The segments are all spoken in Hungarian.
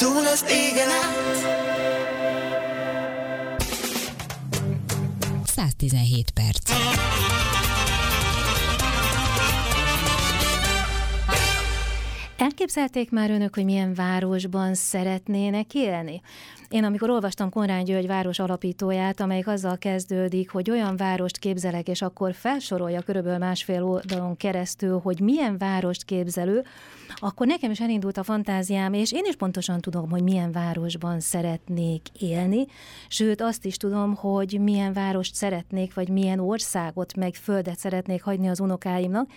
túl az égen át 117 perc. Elképzelték már önök, hogy milyen városban szeretnének élni? Én amikor olvastam Konrád György város alapítóját, amelyik azzal kezdődik, hogy olyan várost képzelek, és akkor felsorolja körülbelül másfél oldalon keresztül, hogy milyen várost képzelő, akkor nekem is elindult a fantáziám, és én is pontosan tudom, hogy milyen városban szeretnék élni, sőt azt is tudom, hogy milyen várost szeretnék, vagy milyen országot, meg földet szeretnék hagyni az unokáimnak,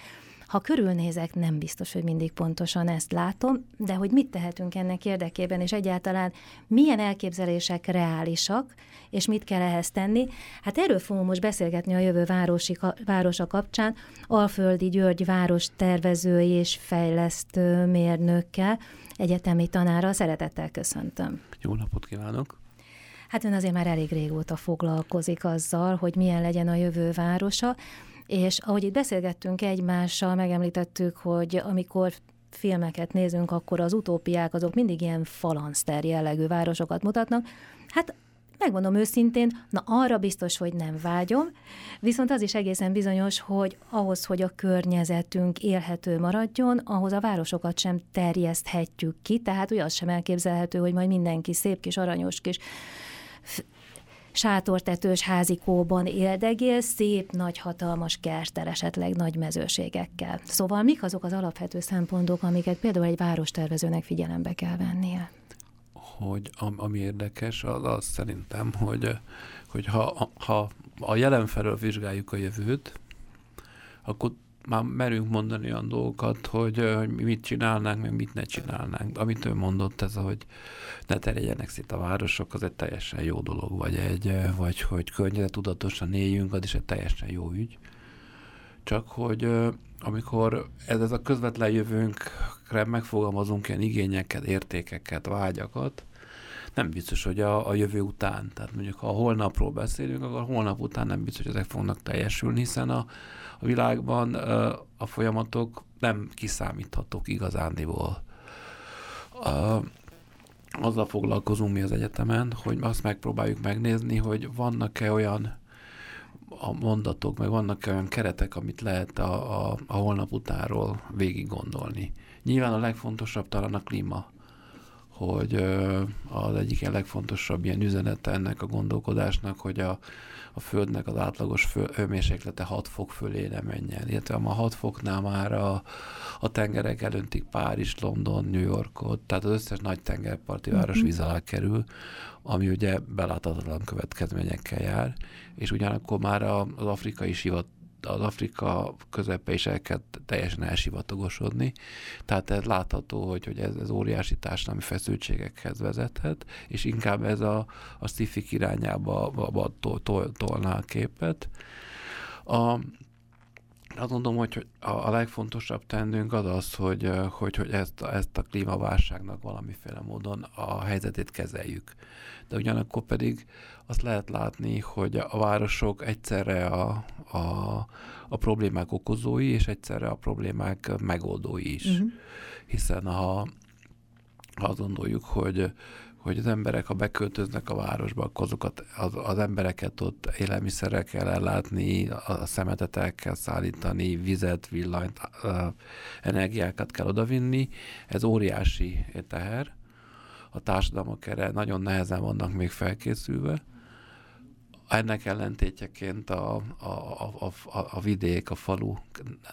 ha körülnézek, nem biztos, hogy mindig pontosan ezt látom, de hogy mit tehetünk ennek érdekében, és egyáltalán milyen elképzelések reálisak, és mit kell ehhez tenni. Hát erről fogunk most beszélgetni a jövő városi, városa kapcsán, Alföldi György város tervezői és fejlesztő mérnökkel, egyetemi tanára. Szeretettel köszöntöm. Jó napot kívánok! Hát ön azért már elég régóta foglalkozik azzal, hogy milyen legyen a jövő városa. És ahogy itt beszélgettünk egymással, megemlítettük, hogy amikor filmeket nézünk, akkor az utópiák azok mindig ilyen falanszter jellegű városokat mutatnak. Hát megmondom őszintén, na arra biztos, hogy nem vágyom, viszont az is egészen bizonyos, hogy ahhoz, hogy a környezetünk élhető maradjon, ahhoz a városokat sem terjeszthetjük ki, tehát ugye az sem elképzelhető, hogy majd mindenki szép kis aranyos kis sátortetős házikóban éldegél, szép, nagy, hatalmas kertel, esetleg nagy mezőségekkel. Szóval mik azok az alapvető szempontok, amiket például egy várostervezőnek figyelembe kell vennie? Hogy ami érdekes, az, az szerintem, hogy, hogy ha, ha a jelen felől vizsgáljuk a jövőt, akkor már merünk mondani olyan dolgokat, hogy, hogy mit csinálnánk, meg mit ne csinálnánk. Amit ő mondott, ez, hogy ne terjedjenek szét a városok, az egy teljesen jó dolog, vagy, egy, vagy hogy környezetudatosan éljünk, az is egy teljesen jó ügy. Csak hogy amikor ez, ez a közvetlen jövőnkre megfogalmazunk ilyen igényeket, értékeket, vágyakat, nem biztos, hogy a, a jövő után, tehát mondjuk ha holnapról beszélünk, akkor holnap után nem biztos, hogy ezek fognak teljesülni, hiszen a, a világban a folyamatok nem kiszámíthatók igazándiból. Azzal foglalkozunk mi az egyetemen, hogy azt megpróbáljuk megnézni, hogy vannak-e olyan a mondatok, meg vannak -e olyan keretek, amit lehet a, a, a holnap utánról végig gondolni. Nyilván a legfontosabb talán a klíma, hogy az egyik legfontosabb ilyen üzenete ennek a gondolkodásnak, hogy a, a Földnek az átlagos föl, hőmérséklete 6 fok fölé ne menjen. Illetve a 6 foknál már a, a tengerek elöntik Párizs, London, New Yorkot, tehát az összes nagy tengerparti város uh-huh. víz alá kerül, ami ugye beláthatatlan következményekkel jár, és ugyanakkor már az afrikai sivat az Afrika közepe is elkezd teljesen elsivatagosodni. Tehát ez látható, hogy, hogy ez, ez óriási társadalmi feszültségekhez vezethet, és inkább ez a, a szifik irányába tol, tol, tolná a képet. A, azt mondom, hogy a, a legfontosabb tennünk az az, hogy, hogy, hogy ezt, ezt a klímaválságnak valamiféle módon a helyzetét kezeljük. De ugyanakkor pedig azt lehet látni, hogy a városok egyszerre a, a, a problémák okozói, és egyszerre a problémák megoldói is. Uh-huh. Hiszen ha, ha azt gondoljuk, hogy hogy az emberek, ha beköltöznek a városba, akkor azokat, az, az embereket ott élelmiszerrel kell ellátni, a szemetet el kell szállítani, vizet, villanyt, energiákat kell odavinni. Ez óriási teher. A társadalmak erre nagyon nehezen vannak még felkészülve. Ennek ellentétjeként a, a, a, a, a vidék, a falu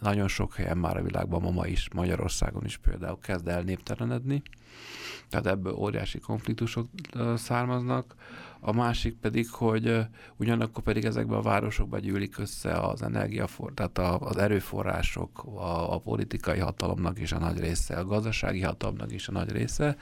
nagyon sok helyen már a világban, ma, ma is, Magyarországon is például kezd el néptelenedni tehát ebből óriási konfliktusok származnak. A másik pedig, hogy ugyanakkor pedig ezekben a városokban gyűlik össze az energiafor, tehát az erőforrások, a, a politikai hatalomnak is a nagy része, a gazdasági hatalomnak is a nagy része,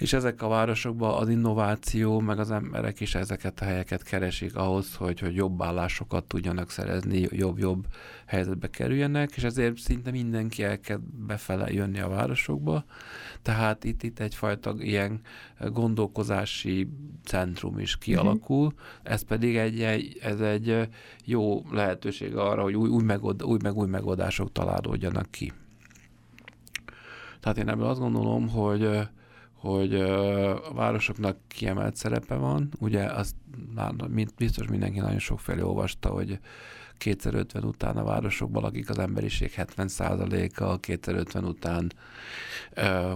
és ezek a városokban az innováció, meg az emberek is ezeket a helyeket keresik ahhoz, hogy, hogy jobb állásokat tudjanak szerezni, jobb-jobb helyzetbe kerüljenek, és ezért szinte mindenki elkezd befele jönni a városokba. Tehát itt, itt egyfajta ilyen gondolkozási centrum is kialakul, uh-huh. ez pedig egy, egy, ez egy jó lehetőség arra, hogy új, új, megold, új meg új megoldások találódjanak ki. Tehát én ebből azt gondolom, hogy hogy a városoknak kiemelt szerepe van. Ugye azt biztos mindenki nagyon sokfelé olvasta, hogy 2050 után a városokban lakik az emberiség 70%-a, 2050 után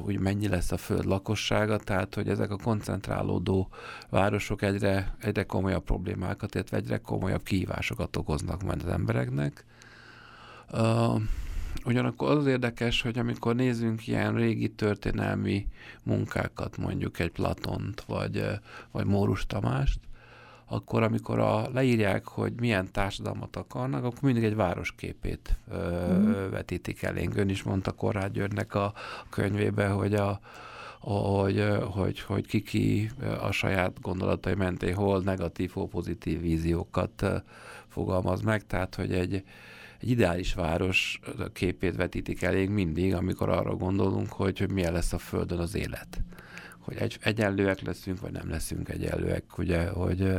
úgy mennyi lesz a föld lakossága, tehát hogy ezek a koncentrálódó városok egyre, egyre komolyabb problémákat, illetve egyre komolyabb kihívásokat okoznak majd az embereknek. Ugyanakkor az érdekes, hogy amikor nézünk ilyen régi történelmi munkákat, mondjuk egy Platont, vagy, vagy Mórus Tamást, akkor amikor a, leírják, hogy milyen társadalmat akarnak, akkor mindig egy városképét ö, mm. vetítik elénk. Ön is mondta Korrád Györgynek a könyvébe, hogy a, hogy, hogy, hogy kiki a saját gondolatai mentén hol negatív, hol pozitív víziókat fogalmaz meg, tehát hogy egy, egy ideális város képét vetítik elég mindig, amikor arra gondolunk, hogy, hogy milyen lesz a Földön az élet. Hogy egy, egyenlőek leszünk, vagy nem leszünk egyenlőek, ugye, hogy,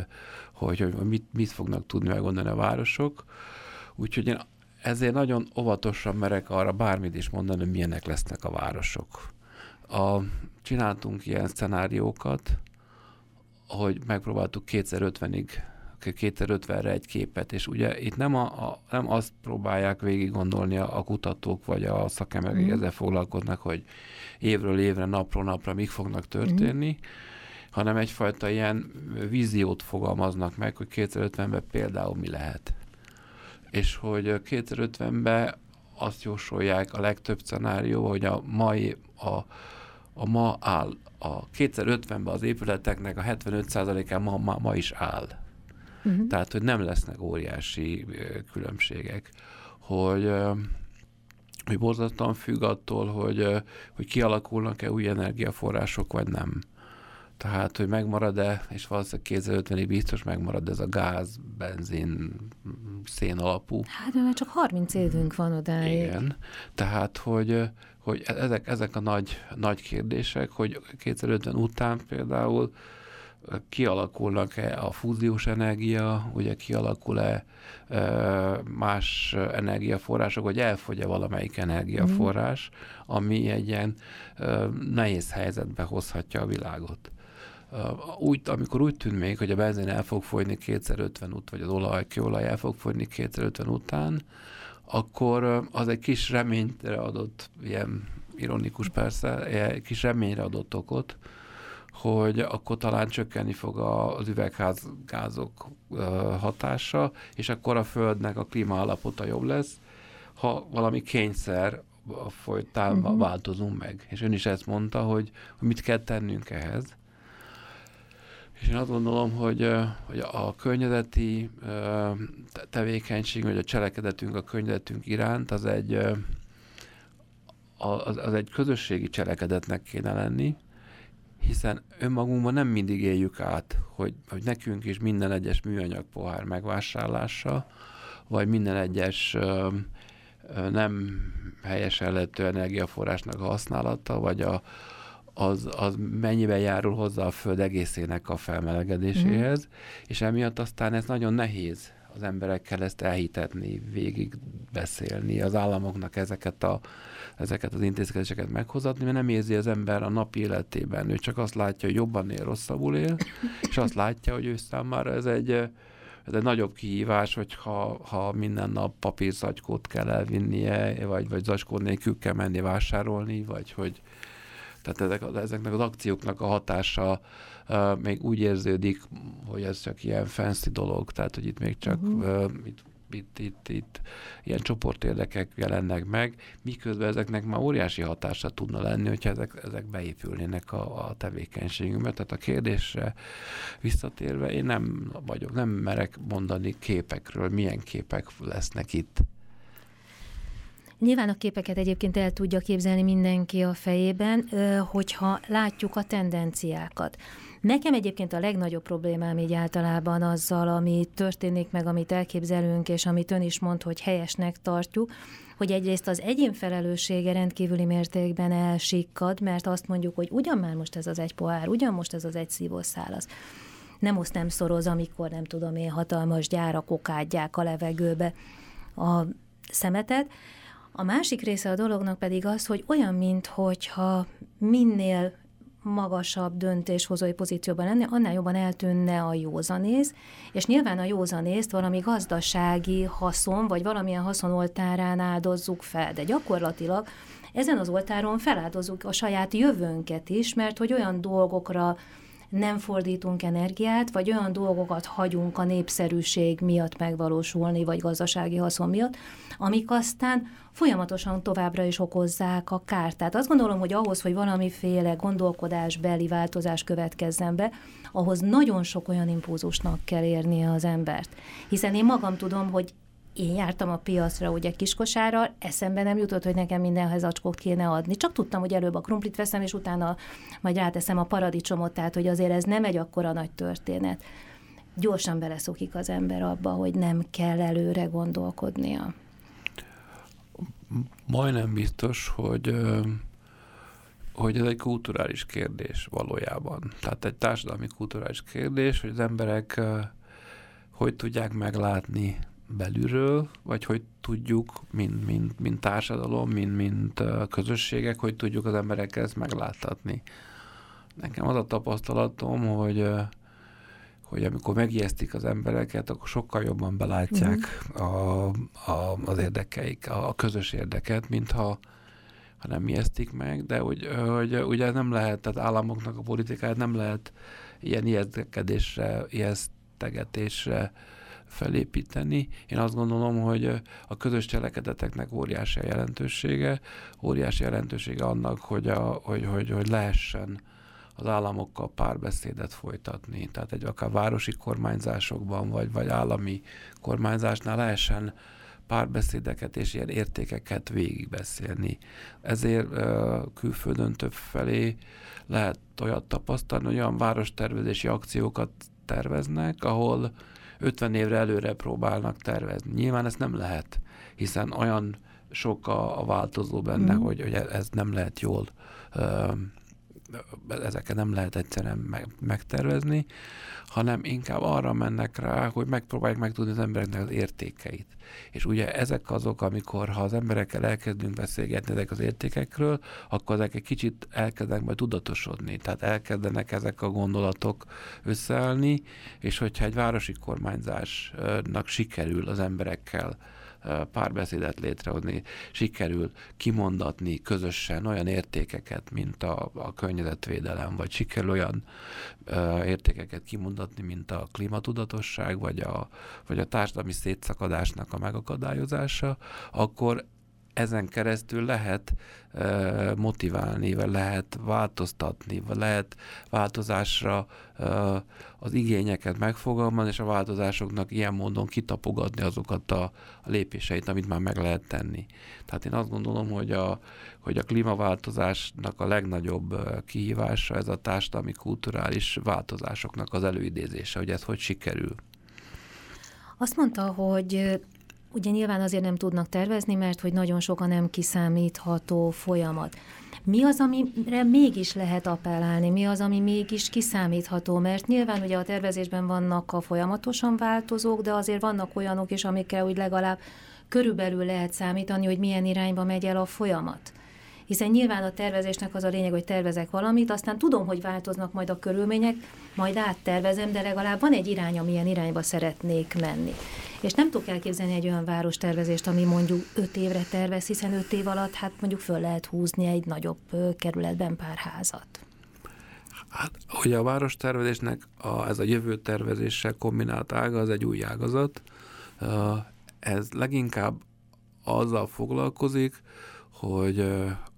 hogy, hogy mit, mit fognak tudni megoldani a városok. Úgyhogy én ezért nagyon óvatosan merek arra bármit is mondani, hogy milyenek lesznek a városok. A, csináltunk ilyen szenáriókat, hogy megpróbáltuk 2050-ig 2050-re egy képet, és ugye itt nem, a, a, nem azt próbálják végig gondolni a, a kutatók, vagy a szakemberek mm. ezzel foglalkoznak, hogy évről évre, napról napra mik fognak történni, mm. hanem egyfajta ilyen víziót fogalmaznak meg, hogy 2050-ben például mi lehet. És hogy 2050-ben azt jósolják a legtöbb szenárió, hogy a mai, a, a ma áll, a 2050-ben az épületeknek a 75%-án ma, ma, ma is áll. Uh-huh. Tehát, hogy nem lesznek óriási különbségek. Hogy hogy borzasztóan függ attól, hogy, hogy kialakulnak-e új energiaforrások, vagy nem. Tehát, hogy megmarad-e, és valószínűleg 2050-ig biztos megmarad ez a gáz, benzin, szén alapú. Hát, mert csak 30 évünk van odáig. Igen. Tehát, hogy, hogy ezek, ezek a nagy, nagy kérdések, hogy 2050 után például kialakulnak-e a fúziós energia, ugye kialakul-e más energiaforrások, hogy elfogy-e valamelyik energiaforrás, ami egy ilyen nehéz helyzetbe hozhatja a világot. Úgy, amikor úgy tűnt még, hogy a benzin el fog fogyni 2050 ut, vagy az olaj, kőolaj el fog fogyni 2050 után, akkor az egy kis reményre adott, ilyen ironikus persze, egy kis reményre adott okot, hogy akkor talán csökkenni fog az üvegházgázok hatása, és akkor a Földnek a klímaállapota jobb lesz, ha valami kényszer folytán uh-huh. változunk meg. És ön is ezt mondta, hogy, hogy mit kell tennünk ehhez. És én azt gondolom, hogy, hogy a környezeti tevékenység, vagy a cselekedetünk a környezetünk iránt, az egy, az, az egy közösségi cselekedetnek kéne lenni, hiszen önmagunkban nem mindig éljük át, hogy, hogy nekünk is minden egyes műanyag pohár megvásárlása, vagy minden egyes ö, ö, nem helyesen lehető energiaforrásnak a használata, vagy a, az, az mennyiben járul hozzá a föld egészének a felmelegedéséhez, mm. és emiatt aztán ez nagyon nehéz az emberekkel ezt elhitetni, végig beszélni, az államoknak ezeket, a, ezeket az intézkedéseket meghozatni, mert nem érzi az ember a napi életében. Ő csak azt látja, hogy jobban él, rosszabbul él, és azt látja, hogy ő számára ez egy, ez egy nagyobb kihívás, hogyha ha minden nap papírzacskót kell elvinnie, vagy, vagy zacskó nélkül kell menni vásárolni, vagy hogy tehát ezek, ezeknek az akcióknak a hatása uh, még úgy érződik, hogy ez csak ilyen fancy dolog, tehát hogy itt még csak uh-huh. uh, itt, itt, itt, itt ilyen csoportérdekek jelennek meg, miközben ezeknek már óriási hatása tudna lenni, hogyha ezek, ezek beépülnének a, a tevékenységünkbe. Tehát a kérdésre visszatérve, én nem vagyok, nem merek mondani képekről, milyen képek lesznek itt. Nyilván a képeket egyébként el tudja képzelni mindenki a fejében, hogyha látjuk a tendenciákat. Nekem egyébként a legnagyobb problémám így általában azzal, ami történik meg, amit elképzelünk, és amit ön is mond, hogy helyesnek tartjuk, hogy egyrészt az egyén felelőssége rendkívüli mértékben elsikkad, mert azt mondjuk, hogy ugyan már most ez az egy pohár, ugyan most ez az egy szívószálasz. Nem oszt nem szoroz, amikor nem tudom én hatalmas gyárak okádják a levegőbe a szemetet, a másik része a dolognak pedig az, hogy olyan, mintha minél magasabb döntéshozói pozícióban lenni, annál jobban eltűnne a józanész, és nyilván a józanészt valami gazdasági haszon, vagy valamilyen haszon oltárán áldozzuk fel, de gyakorlatilag ezen az oltáron feláldozzuk a saját jövőnket is, mert hogy olyan dolgokra nem fordítunk energiát, vagy olyan dolgokat hagyunk a népszerűség miatt megvalósulni, vagy gazdasági haszon miatt, amik aztán folyamatosan továbbra is okozzák a kárt. Tehát azt gondolom, hogy ahhoz, hogy valamiféle gondolkodásbeli változás következzen be, ahhoz nagyon sok olyan impulzusnak kell érnie az embert. Hiszen én magam tudom, hogy én jártam a piacra ugye kiskosárral, eszembe nem jutott, hogy nekem mindenhez acskót kéne adni. Csak tudtam, hogy előbb a krumplit veszem, és utána majd ráteszem a paradicsomot, tehát hogy azért ez nem egy akkora nagy történet. Gyorsan beleszokik az ember abba, hogy nem kell előre gondolkodnia. Majdnem biztos, hogy hogy ez egy kulturális kérdés valójában. Tehát egy társadalmi kulturális kérdés, hogy az emberek hogy tudják meglátni belülről, vagy hogy tudjuk, mint, mint, mint társadalom, mint, mint közösségek, hogy tudjuk az emberekkel ezt megláttatni. Nekem az a tapasztalatom, hogy hogy amikor megijesztik az embereket, akkor sokkal jobban belátják mm. a, a, az érdekeik, a, a közös érdeket, mintha ha nem ijesztik meg, de hogy, hogy ugye nem lehet, tehát államoknak a politikáját nem lehet ilyen ijesztkedésre, ijesztegetésre felépíteni. Én azt gondolom, hogy a közös cselekedeteknek óriási a jelentősége, óriási jelentősége annak, hogy, a, hogy, hogy, hogy lehessen az államokkal párbeszédet folytatni. Tehát egy akár városi kormányzásokban, vagy, vagy állami kormányzásnál lehessen párbeszédeket és ilyen értékeket végigbeszélni. Ezért külföldön több felé lehet olyat tapasztalni, hogy olyan várostervezési akciókat terveznek, ahol 50 évre előre próbálnak tervezni. Nyilván ezt nem lehet, hiszen olyan sok a, a változó benne, mm. hogy, hogy ez nem lehet jól ezeket nem lehet egyszerűen meg, megtervezni, hanem inkább arra mennek rá, hogy megpróbálják megtudni az embereknek az értékeit. És ugye ezek azok, amikor ha az emberekkel elkezdünk beszélgetni ezek az értékekről, akkor ezek egy kicsit elkezdenek majd tudatosodni, tehát elkezdenek ezek a gondolatok összeállni, és hogyha egy városi kormányzásnak sikerül az emberekkel párbeszédet létrehozni, sikerül kimondatni közösen olyan értékeket, mint a, a környezetvédelem, vagy sikerül olyan ö, értékeket kimondatni, mint a klímatudatosság, vagy a, vagy a társadalmi szétszakadásnak a megakadályozása, akkor ezen keresztül lehet uh, motiválni, vagy lehet változtatni, vagy lehet változásra uh, az igényeket megfogalmazni, és a változásoknak ilyen módon kitapogatni azokat a, a lépéseit, amit már meg lehet tenni. Tehát én azt gondolom, hogy a, hogy a klímaváltozásnak a legnagyobb kihívása ez a társadalmi kulturális változásoknak az előidézése, hogy ez hogy sikerül. Azt mondta, hogy Ugye nyilván azért nem tudnak tervezni, mert hogy nagyon sok a nem kiszámítható folyamat. Mi az, amire mégis lehet appellálni? Mi az, ami mégis kiszámítható? Mert nyilván ugye a tervezésben vannak a folyamatosan változók, de azért vannak olyanok is, amikkel úgy legalább körülbelül lehet számítani, hogy milyen irányba megy el a folyamat hiszen nyilván a tervezésnek az a lényeg, hogy tervezek valamit, aztán tudom, hogy változnak majd a körülmények, majd áttervezem, de legalább van egy irány, amilyen irányba szeretnék menni. És nem tudok elképzelni egy olyan várostervezést, ami mondjuk öt évre tervez, hiszen öt év alatt hát mondjuk föl lehet húzni egy nagyobb kerületben pár házat. Hát, hogy a várostervezésnek a, ez a jövő tervezéssel kombinált ága, az egy új ágazat. Ez leginkább azzal foglalkozik, hogy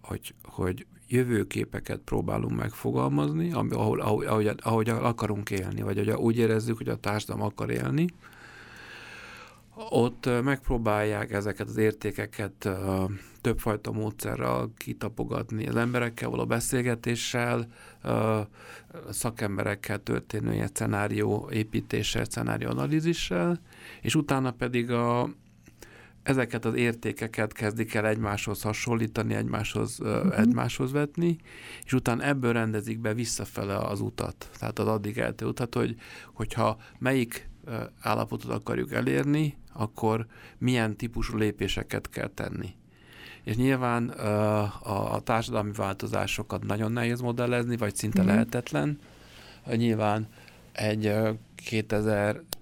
hogy, hogy jövőképeket próbálunk megfogalmazni, ahol, ahogy, ahogy, ahogy akarunk élni, vagy hogy úgy érezzük, hogy a társadalom akar élni, ott megpróbálják ezeket az értékeket többfajta módszerrel kitapogatni. Az emberekkel való beszélgetéssel, szakemberekkel történő ilyen szenárió építéssel, szenárió analízissel, és utána pedig a, ezeket az értékeket kezdik el egymáshoz hasonlítani, egymáshoz, uh-huh. egymáshoz vetni, és utána ebből rendezik be visszafele az utat, tehát az addig eltő utat, hogy, hogyha melyik állapotot akarjuk elérni, akkor milyen típusú lépéseket kell tenni. és nyilván a, a társadalmi változásokat nagyon nehéz modellezni, vagy szinte mm-hmm. lehetetlen. Nyilván egy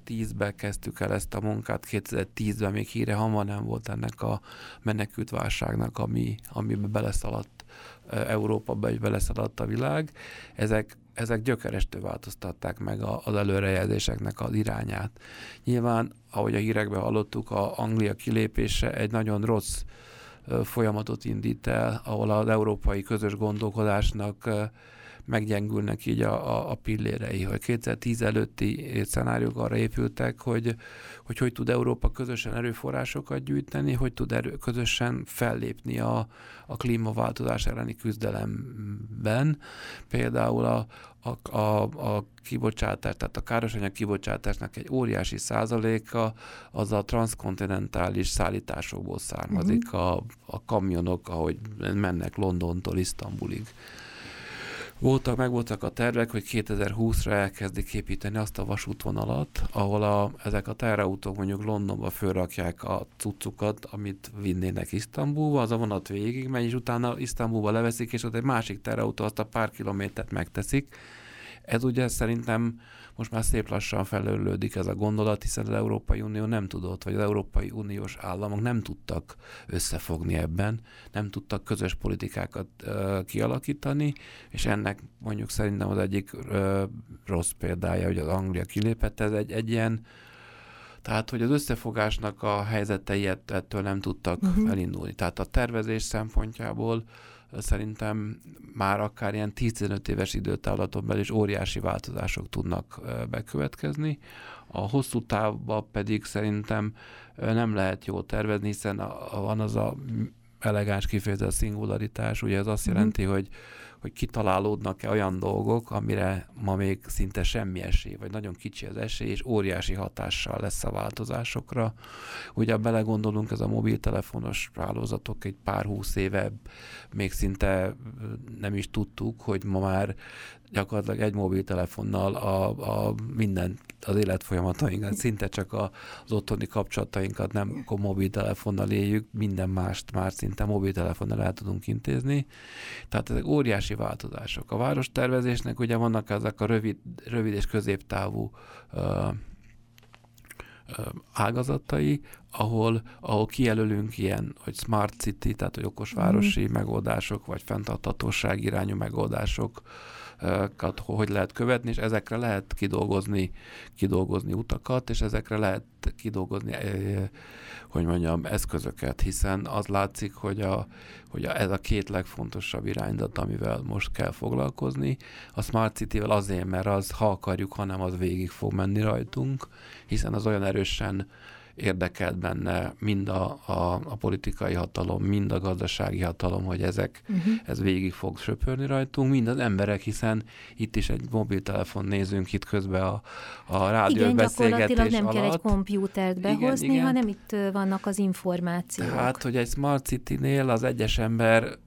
2010-ben kezdtük el ezt a munkát, 2010-ben még híre hamar nem volt ennek a menekült válságnak, ami, amiben beleszaladt Európa, be beleszaladt a világ. Ezek ezek gyökerestől változtatták meg a, az előrejelzéseknek az irányát. Nyilván, ahogy a hírekben hallottuk, a Anglia kilépése egy nagyon rossz folyamatot indít el, ahol az európai közös gondolkodásnak meggyengülnek így a, a, a pillérei, hogy 2010 előtti szenáriók arra épültek, hogy, hogy hogy tud Európa közösen erőforrásokat gyűjteni, hogy tud erő, közösen fellépni a, a klímaváltozás elleni küzdelemben. Például a, a, a, a kibocsátás, tehát a károsanyag kibocsátásnak egy óriási százaléka az a transzkontinentális szállításokból származik, uh-huh. a, a kamionok, ahogy mennek Londontól Isztambulig. Voltak, meg voltak a tervek, hogy 2020-ra elkezdik építeni azt a vasútvonalat, ahol a, ezek a teherautók mondjuk Londonba fölrakják a cuccukat, amit vinnének Isztambulba, az a vonat végig megy, és utána Isztambulba leveszik, és ott egy másik teherautó azt a pár kilométert megteszik. Ez ugye szerintem most már szép lassan felőlődik ez a gondolat, hiszen az Európai Unió nem tudott, vagy az Európai Uniós államok nem tudtak összefogni ebben, nem tudtak közös politikákat ö, kialakítani, és ennek mondjuk szerintem az egyik ö, rossz példája, hogy az Anglia kilépett, ez egy, egy ilyen tehát, hogy az összefogásnak a helyzetei ettől nem tudtak uh-huh. elindulni. Tehát a tervezés szempontjából szerintem már akár ilyen 15 éves időtávlaton belül is óriási változások tudnak bekövetkezni. A hosszú távban pedig szerintem nem lehet jól tervezni, hiszen van az a elegáns kifejezett szingularitás, ugye ez azt mhm. jelenti, mm-hmm. hogy hogy kitalálódnak-e olyan dolgok, amire ma még szinte semmi esély, vagy nagyon kicsi az esély, és óriási hatással lesz a változásokra. Ugye belegondolunk, ez a mobiltelefonos hálózatok egy pár húsz éve még szinte nem is tudtuk, hogy ma már gyakorlatilag egy mobiltelefonnal a, a minden, az életfolyamatainkat, szinte csak a, az otthoni kapcsolatainkat nem akkor mobiltelefonnal éljük, minden mást már szinte mobiltelefonnal el tudunk intézni. Tehát ezek óriási változások. A várostervezésnek ugye vannak ezek a rövid, rövid és középtávú uh, ágazatai, ahol, ahol kijelölünk ilyen, hogy smart city, tehát hogy okosvárosi mm. megoldások, vagy fenntarthatóság irányú megoldások, hogy lehet követni, és ezekre lehet kidolgozni, kidolgozni utakat, és ezekre lehet kidolgozni, hogy mondjam, eszközöket, hiszen az látszik, hogy, a, hogy a, ez a két legfontosabb irányzat, amivel most kell foglalkozni. A Smart City-vel azért, mert az, ha akarjuk, hanem az végig fog menni rajtunk, hiszen az olyan erősen érdekelt benne mind a, a, a politikai hatalom, mind a gazdasági hatalom, hogy ezek, uh-huh. ez végig fog söpörni rajtunk, mind az emberek, hiszen itt is egy mobiltelefon nézünk itt közben a, a rádió Igen, gyakorlatilag nem alatt. kell egy kompjútert behozni, igen, igen. hanem itt vannak az információk. Tehát, hogy egy Smart City-nél az egyes ember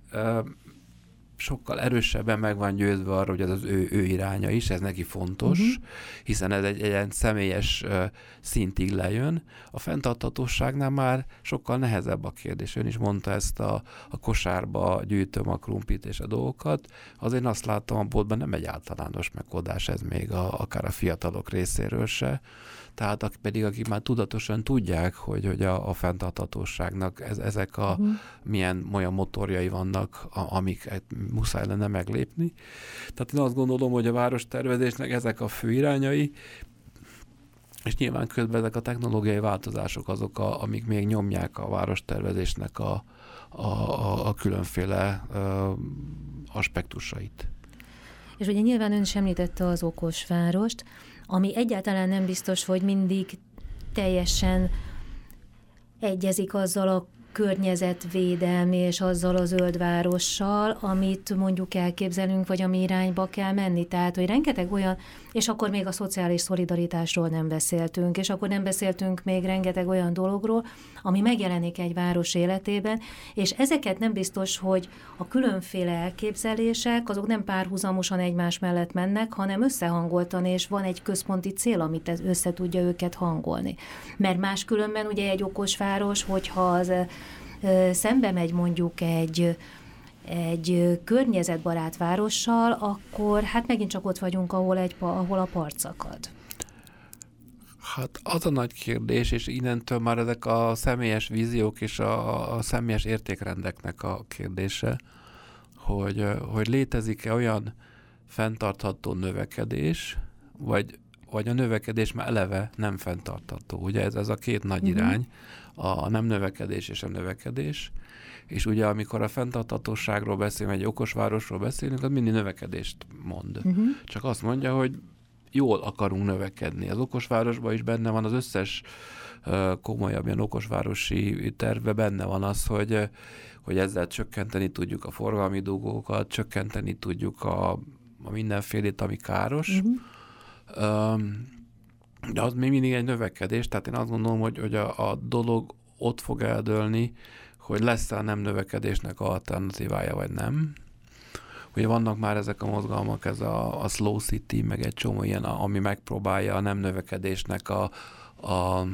sokkal erősebben meg van győzve arra, hogy ez az ő, ő iránya is, ez neki fontos, uh-huh. hiszen ez egy, egy egy személyes uh, szintig lejön. A fenntarthatóságnál már sokkal nehezebb a kérdés. Ön is mondta ezt a, a kosárba gyűjtöm a krumpit és a dolgokat. Azért azt látom, a boltban nem egy általános megoldás ez még a, akár a fiatalok részéről se tehát akik pedig akik már tudatosan tudják, hogy, hogy a, a fenntarthatóságnak ez, ezek a uh-huh. milyen olyan motorjai vannak, a, amik muszáj lenne meglépni. Tehát én azt gondolom, hogy a várostervezésnek ezek a fő irányai, és nyilván közben ezek a technológiai változások azok, a, amik még nyomják a várostervezésnek a, a, a, a különféle a, aspektusait. És ugye nyilván ön sem említette az okos várost, ami egyáltalán nem biztos, hogy mindig teljesen egyezik azzal a környezetvédelmi és azzal a zöld várossal, amit mondjuk elképzelünk, vagy ami irányba kell menni. Tehát, hogy rengeteg olyan, és akkor még a szociális szolidaritásról nem beszéltünk, és akkor nem beszéltünk még rengeteg olyan dologról, ami megjelenik egy város életében, és ezeket nem biztos, hogy a különféle elképzelések, azok nem párhuzamosan egymás mellett mennek, hanem összehangoltan, és van egy központi cél, amit össze tudja őket hangolni. Mert máskülönben ugye egy okos város, hogyha az szembe megy mondjuk egy egy környezetbarát várossal, akkor hát megint csak ott vagyunk, ahol, egy, ahol a part szakad. Hát az a nagy kérdés, és innentől már ezek a személyes víziók és a, a személyes értékrendeknek a kérdése, hogy, hogy létezik-e olyan fenntartható növekedés, vagy, vagy a növekedés már eleve nem fenntartható. Ugye ez, ez a két nagy uh-huh. irány, a nem növekedés és a növekedés. És ugye amikor a fenntarthatóságról beszélünk, egy okos városról beszélünk, az mindig növekedést mond. Uh-huh. Csak azt mondja, hogy jól akarunk növekedni. Az okosvárosban is benne van az összes komolyabb ilyen okosvárosi terve benne van az, hogy, hogy ezzel csökkenteni tudjuk a forgalmi dugókat, csökkenteni tudjuk a, a mindenfélét, ami káros. Uh-huh. De az még mindig egy növekedés, tehát én azt gondolom, hogy, hogy a, a dolog ott fog eldőlni, hogy lesz-e a nem növekedésnek alternatívája, vagy nem. Ugye vannak már ezek a mozgalmak, ez a, a Slow City, meg egy csomó ilyen, ami megpróbálja a nem növekedésnek a, a,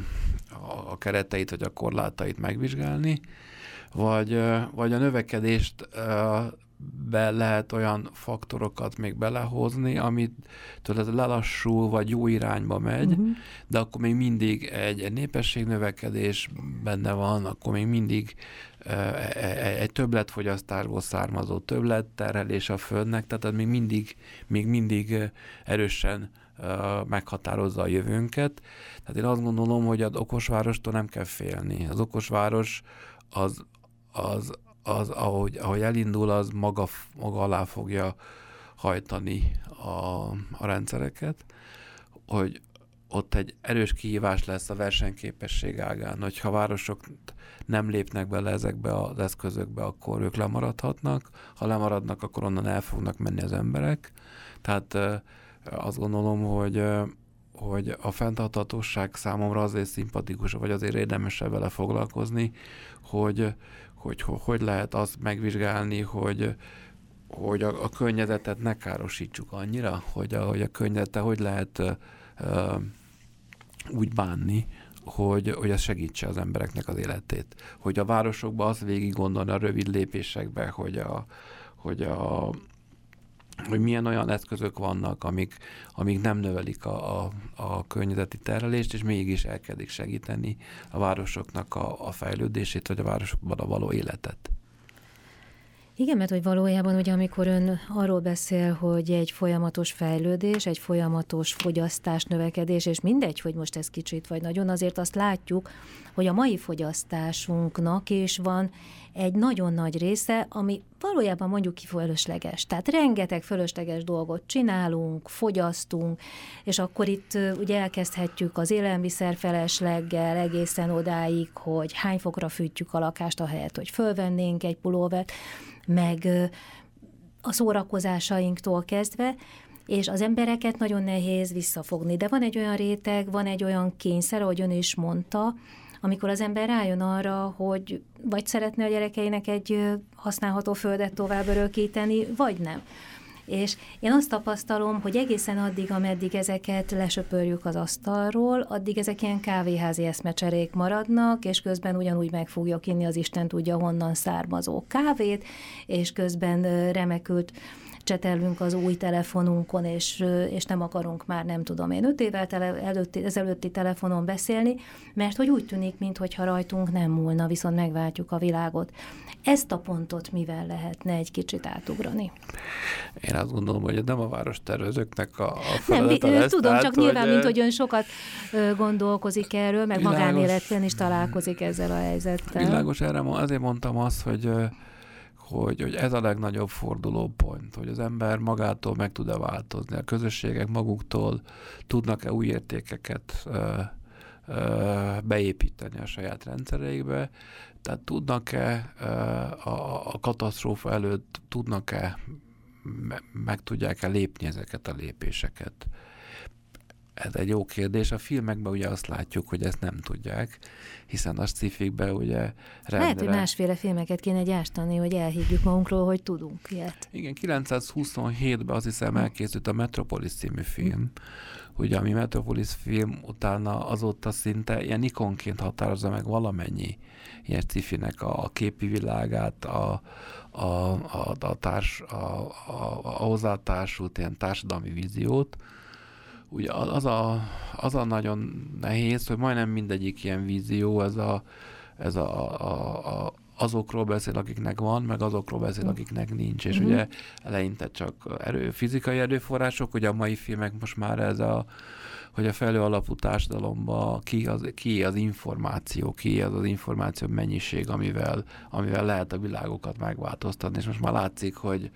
a kereteit, vagy a korlátait megvizsgálni, vagy, vagy a növekedést be lehet olyan faktorokat még belehozni, amit tudod, lelassul, vagy jó irányba megy, uh-huh. de akkor még mindig egy, egy népességnövekedés benne van, akkor még mindig egy többletfogyasztásból származó többletterhelés a földnek, tehát az még mindig, még mindig erősen meghatározza a jövőnket. Tehát én azt gondolom, hogy az okosvárostól nem kell félni. Az okosváros az, az, az ahogy, ahogy elindul, az maga, maga alá fogja hajtani a, a rendszereket, hogy ott egy erős kihívás lesz a versenyképesség ágán, hogyha városok nem lépnek bele ezekbe az eszközökbe, akkor ők lemaradhatnak, ha lemaradnak, akkor onnan el fognak menni az emberek. Tehát azt gondolom, hogy hogy a fenntarthatóság számomra azért szimpatikus, vagy azért érdemesebb vele foglalkozni, hogy, hogy hogy lehet azt megvizsgálni, hogy, hogy a, a környezetet ne károsítsuk annyira, hogy a, hogy a környezete hogy lehet uh, úgy bánni, hogy, hogy ez segítse az embereknek az életét. Hogy a városokban azt végig gondolni a rövid lépésekbe, hogy a, hogy a hogy milyen olyan eszközök vannak, amik, amik nem növelik a, a, a környezeti terhelést, és mégis elkezdik segíteni a városoknak a, a fejlődését, vagy a városokban a való életet. Igen, mert hogy valójában ugye amikor ön arról beszél, hogy egy folyamatos fejlődés, egy folyamatos fogyasztás, növekedés, és mindegy, hogy most ez kicsit vagy nagyon, azért azt látjuk, hogy a mai fogyasztásunknak is van egy nagyon nagy része, ami valójában mondjuk ki fölösleges. Tehát rengeteg fölösleges dolgot csinálunk, fogyasztunk, és akkor itt ugye elkezdhetjük az élelmiszer felesleggel egészen odáig, hogy hány fokra fűtjük a lakást, ahelyett, hogy fölvennénk egy pulóvert, meg a szórakozásainktól kezdve, és az embereket nagyon nehéz visszafogni. De van egy olyan réteg, van egy olyan kényszer, ahogy ön is mondta, amikor az ember rájön arra, hogy vagy szeretne a gyerekeinek egy használható földet tovább örökíteni, vagy nem. És én azt tapasztalom, hogy egészen addig, ameddig ezeket lesöpörjük az asztalról, addig ezek ilyen kávéházi eszmecserék maradnak, és közben ugyanúgy meg fogjuk inni az Isten tudja honnan származó kávét, és közben remekült csetelünk az új telefonunkon, és, és nem akarunk már, nem tudom én, öt évvel tele, előtti, ezelőtti telefonon beszélni, mert hogy úgy tűnik, mintha rajtunk nem múlna, viszont megváltjuk a világot. Ezt a pontot mivel lehetne egy kicsit átugrani? Én azt gondolom, hogy nem a város tervezőknek a, a feladata Nem, lesz, tudom, tehát, csak nyilván, hogy... mint hogy ön sokat gondolkozik erről, meg világos, magánéletben is találkozik ezzel a helyzettel. Világos, erre azért mondtam azt, hogy hogy, hogy ez a legnagyobb fordulópont, hogy az ember magától meg tud-e változni, a közösségek maguktól tudnak-e új értékeket ö, ö, beépíteni a saját rendszereikbe, tehát tudnak-e ö, a, a katasztrófa előtt, tudnak-e, meg tudják-e lépni ezeket a lépéseket ez egy jó kérdés. A filmekben ugye azt látjuk, hogy ezt nem tudják, hiszen a sci ugye rendre... Lehet, hogy másféle filmeket kéne gyártani, hogy elhiggyük magunkról, hogy tudunk ilyet. Igen, 927-ben azt hiszem elkészült a Metropolis című film, ugye ami Metropolis film utána azóta szinte ilyen ikonként határozza meg valamennyi ilyen cifinek a, a képi világát, a, a, a, a, társ, a, a, a hozzátársult ilyen társadalmi víziót, ugye az a, az a nagyon nehéz, hogy majdnem mindegyik ilyen vízió, ez a, ez a, a, a azokról beszél, akiknek van, meg azokról beszél, akiknek nincs. És uh-huh. ugye eleinte csak erő, fizikai erőforrások, ugye a mai filmek most már ez a hogy a felő alapú társadalomban ki az, ki az információ, ki az az információ mennyiség, amivel, amivel lehet a világokat megváltoztatni. És most már látszik, hogy,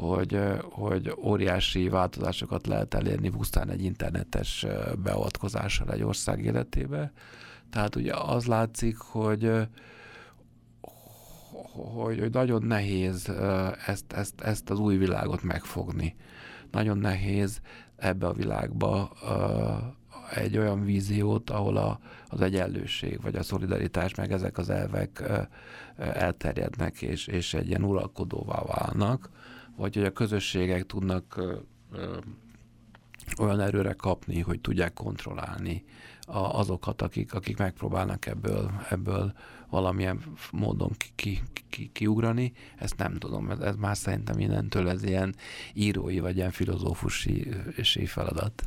hogy, hogy óriási változásokat lehet elérni pusztán egy internetes beavatkozással egy ország életébe. Tehát ugye az látszik, hogy, hogy, hogy nagyon nehéz ezt, ezt, ezt az új világot megfogni. Nagyon nehéz ebbe a világba egy olyan víziót, ahol a, az egyenlőség, vagy a szolidaritás, meg ezek az elvek elterjednek, és, és egy ilyen uralkodóvá válnak, vagy hogy a közösségek tudnak olyan erőre kapni, hogy tudják kontrollálni azokat, akik, akik megpróbálnak ebből, ebből valamilyen módon ki, ki, ki, kiugrani, ezt nem tudom, ez, ez már szerintem innentől ez ilyen írói vagy ilyen filozófusi feladat.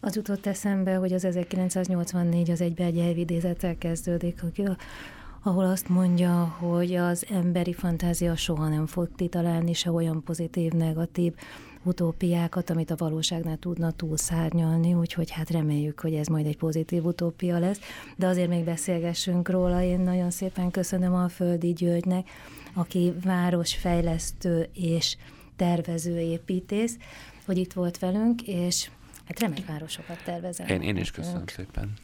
Az jutott eszembe, hogy az 1984 az egybe egy elvidézettel kezdődik, ahol azt mondja, hogy az emberi fantázia soha nem fog titalálni se olyan pozitív, negatív utópiákat, amit a valóságnál tudna túlszárnyalni, úgyhogy hát reméljük, hogy ez majd egy pozitív utópia lesz. De azért még beszélgessünk róla. Én nagyon szépen köszönöm a Földi Györgynek, aki városfejlesztő és tervező építész, hogy itt volt velünk, és hát remek városokat tervezem. Én, én is köszönöm szépen.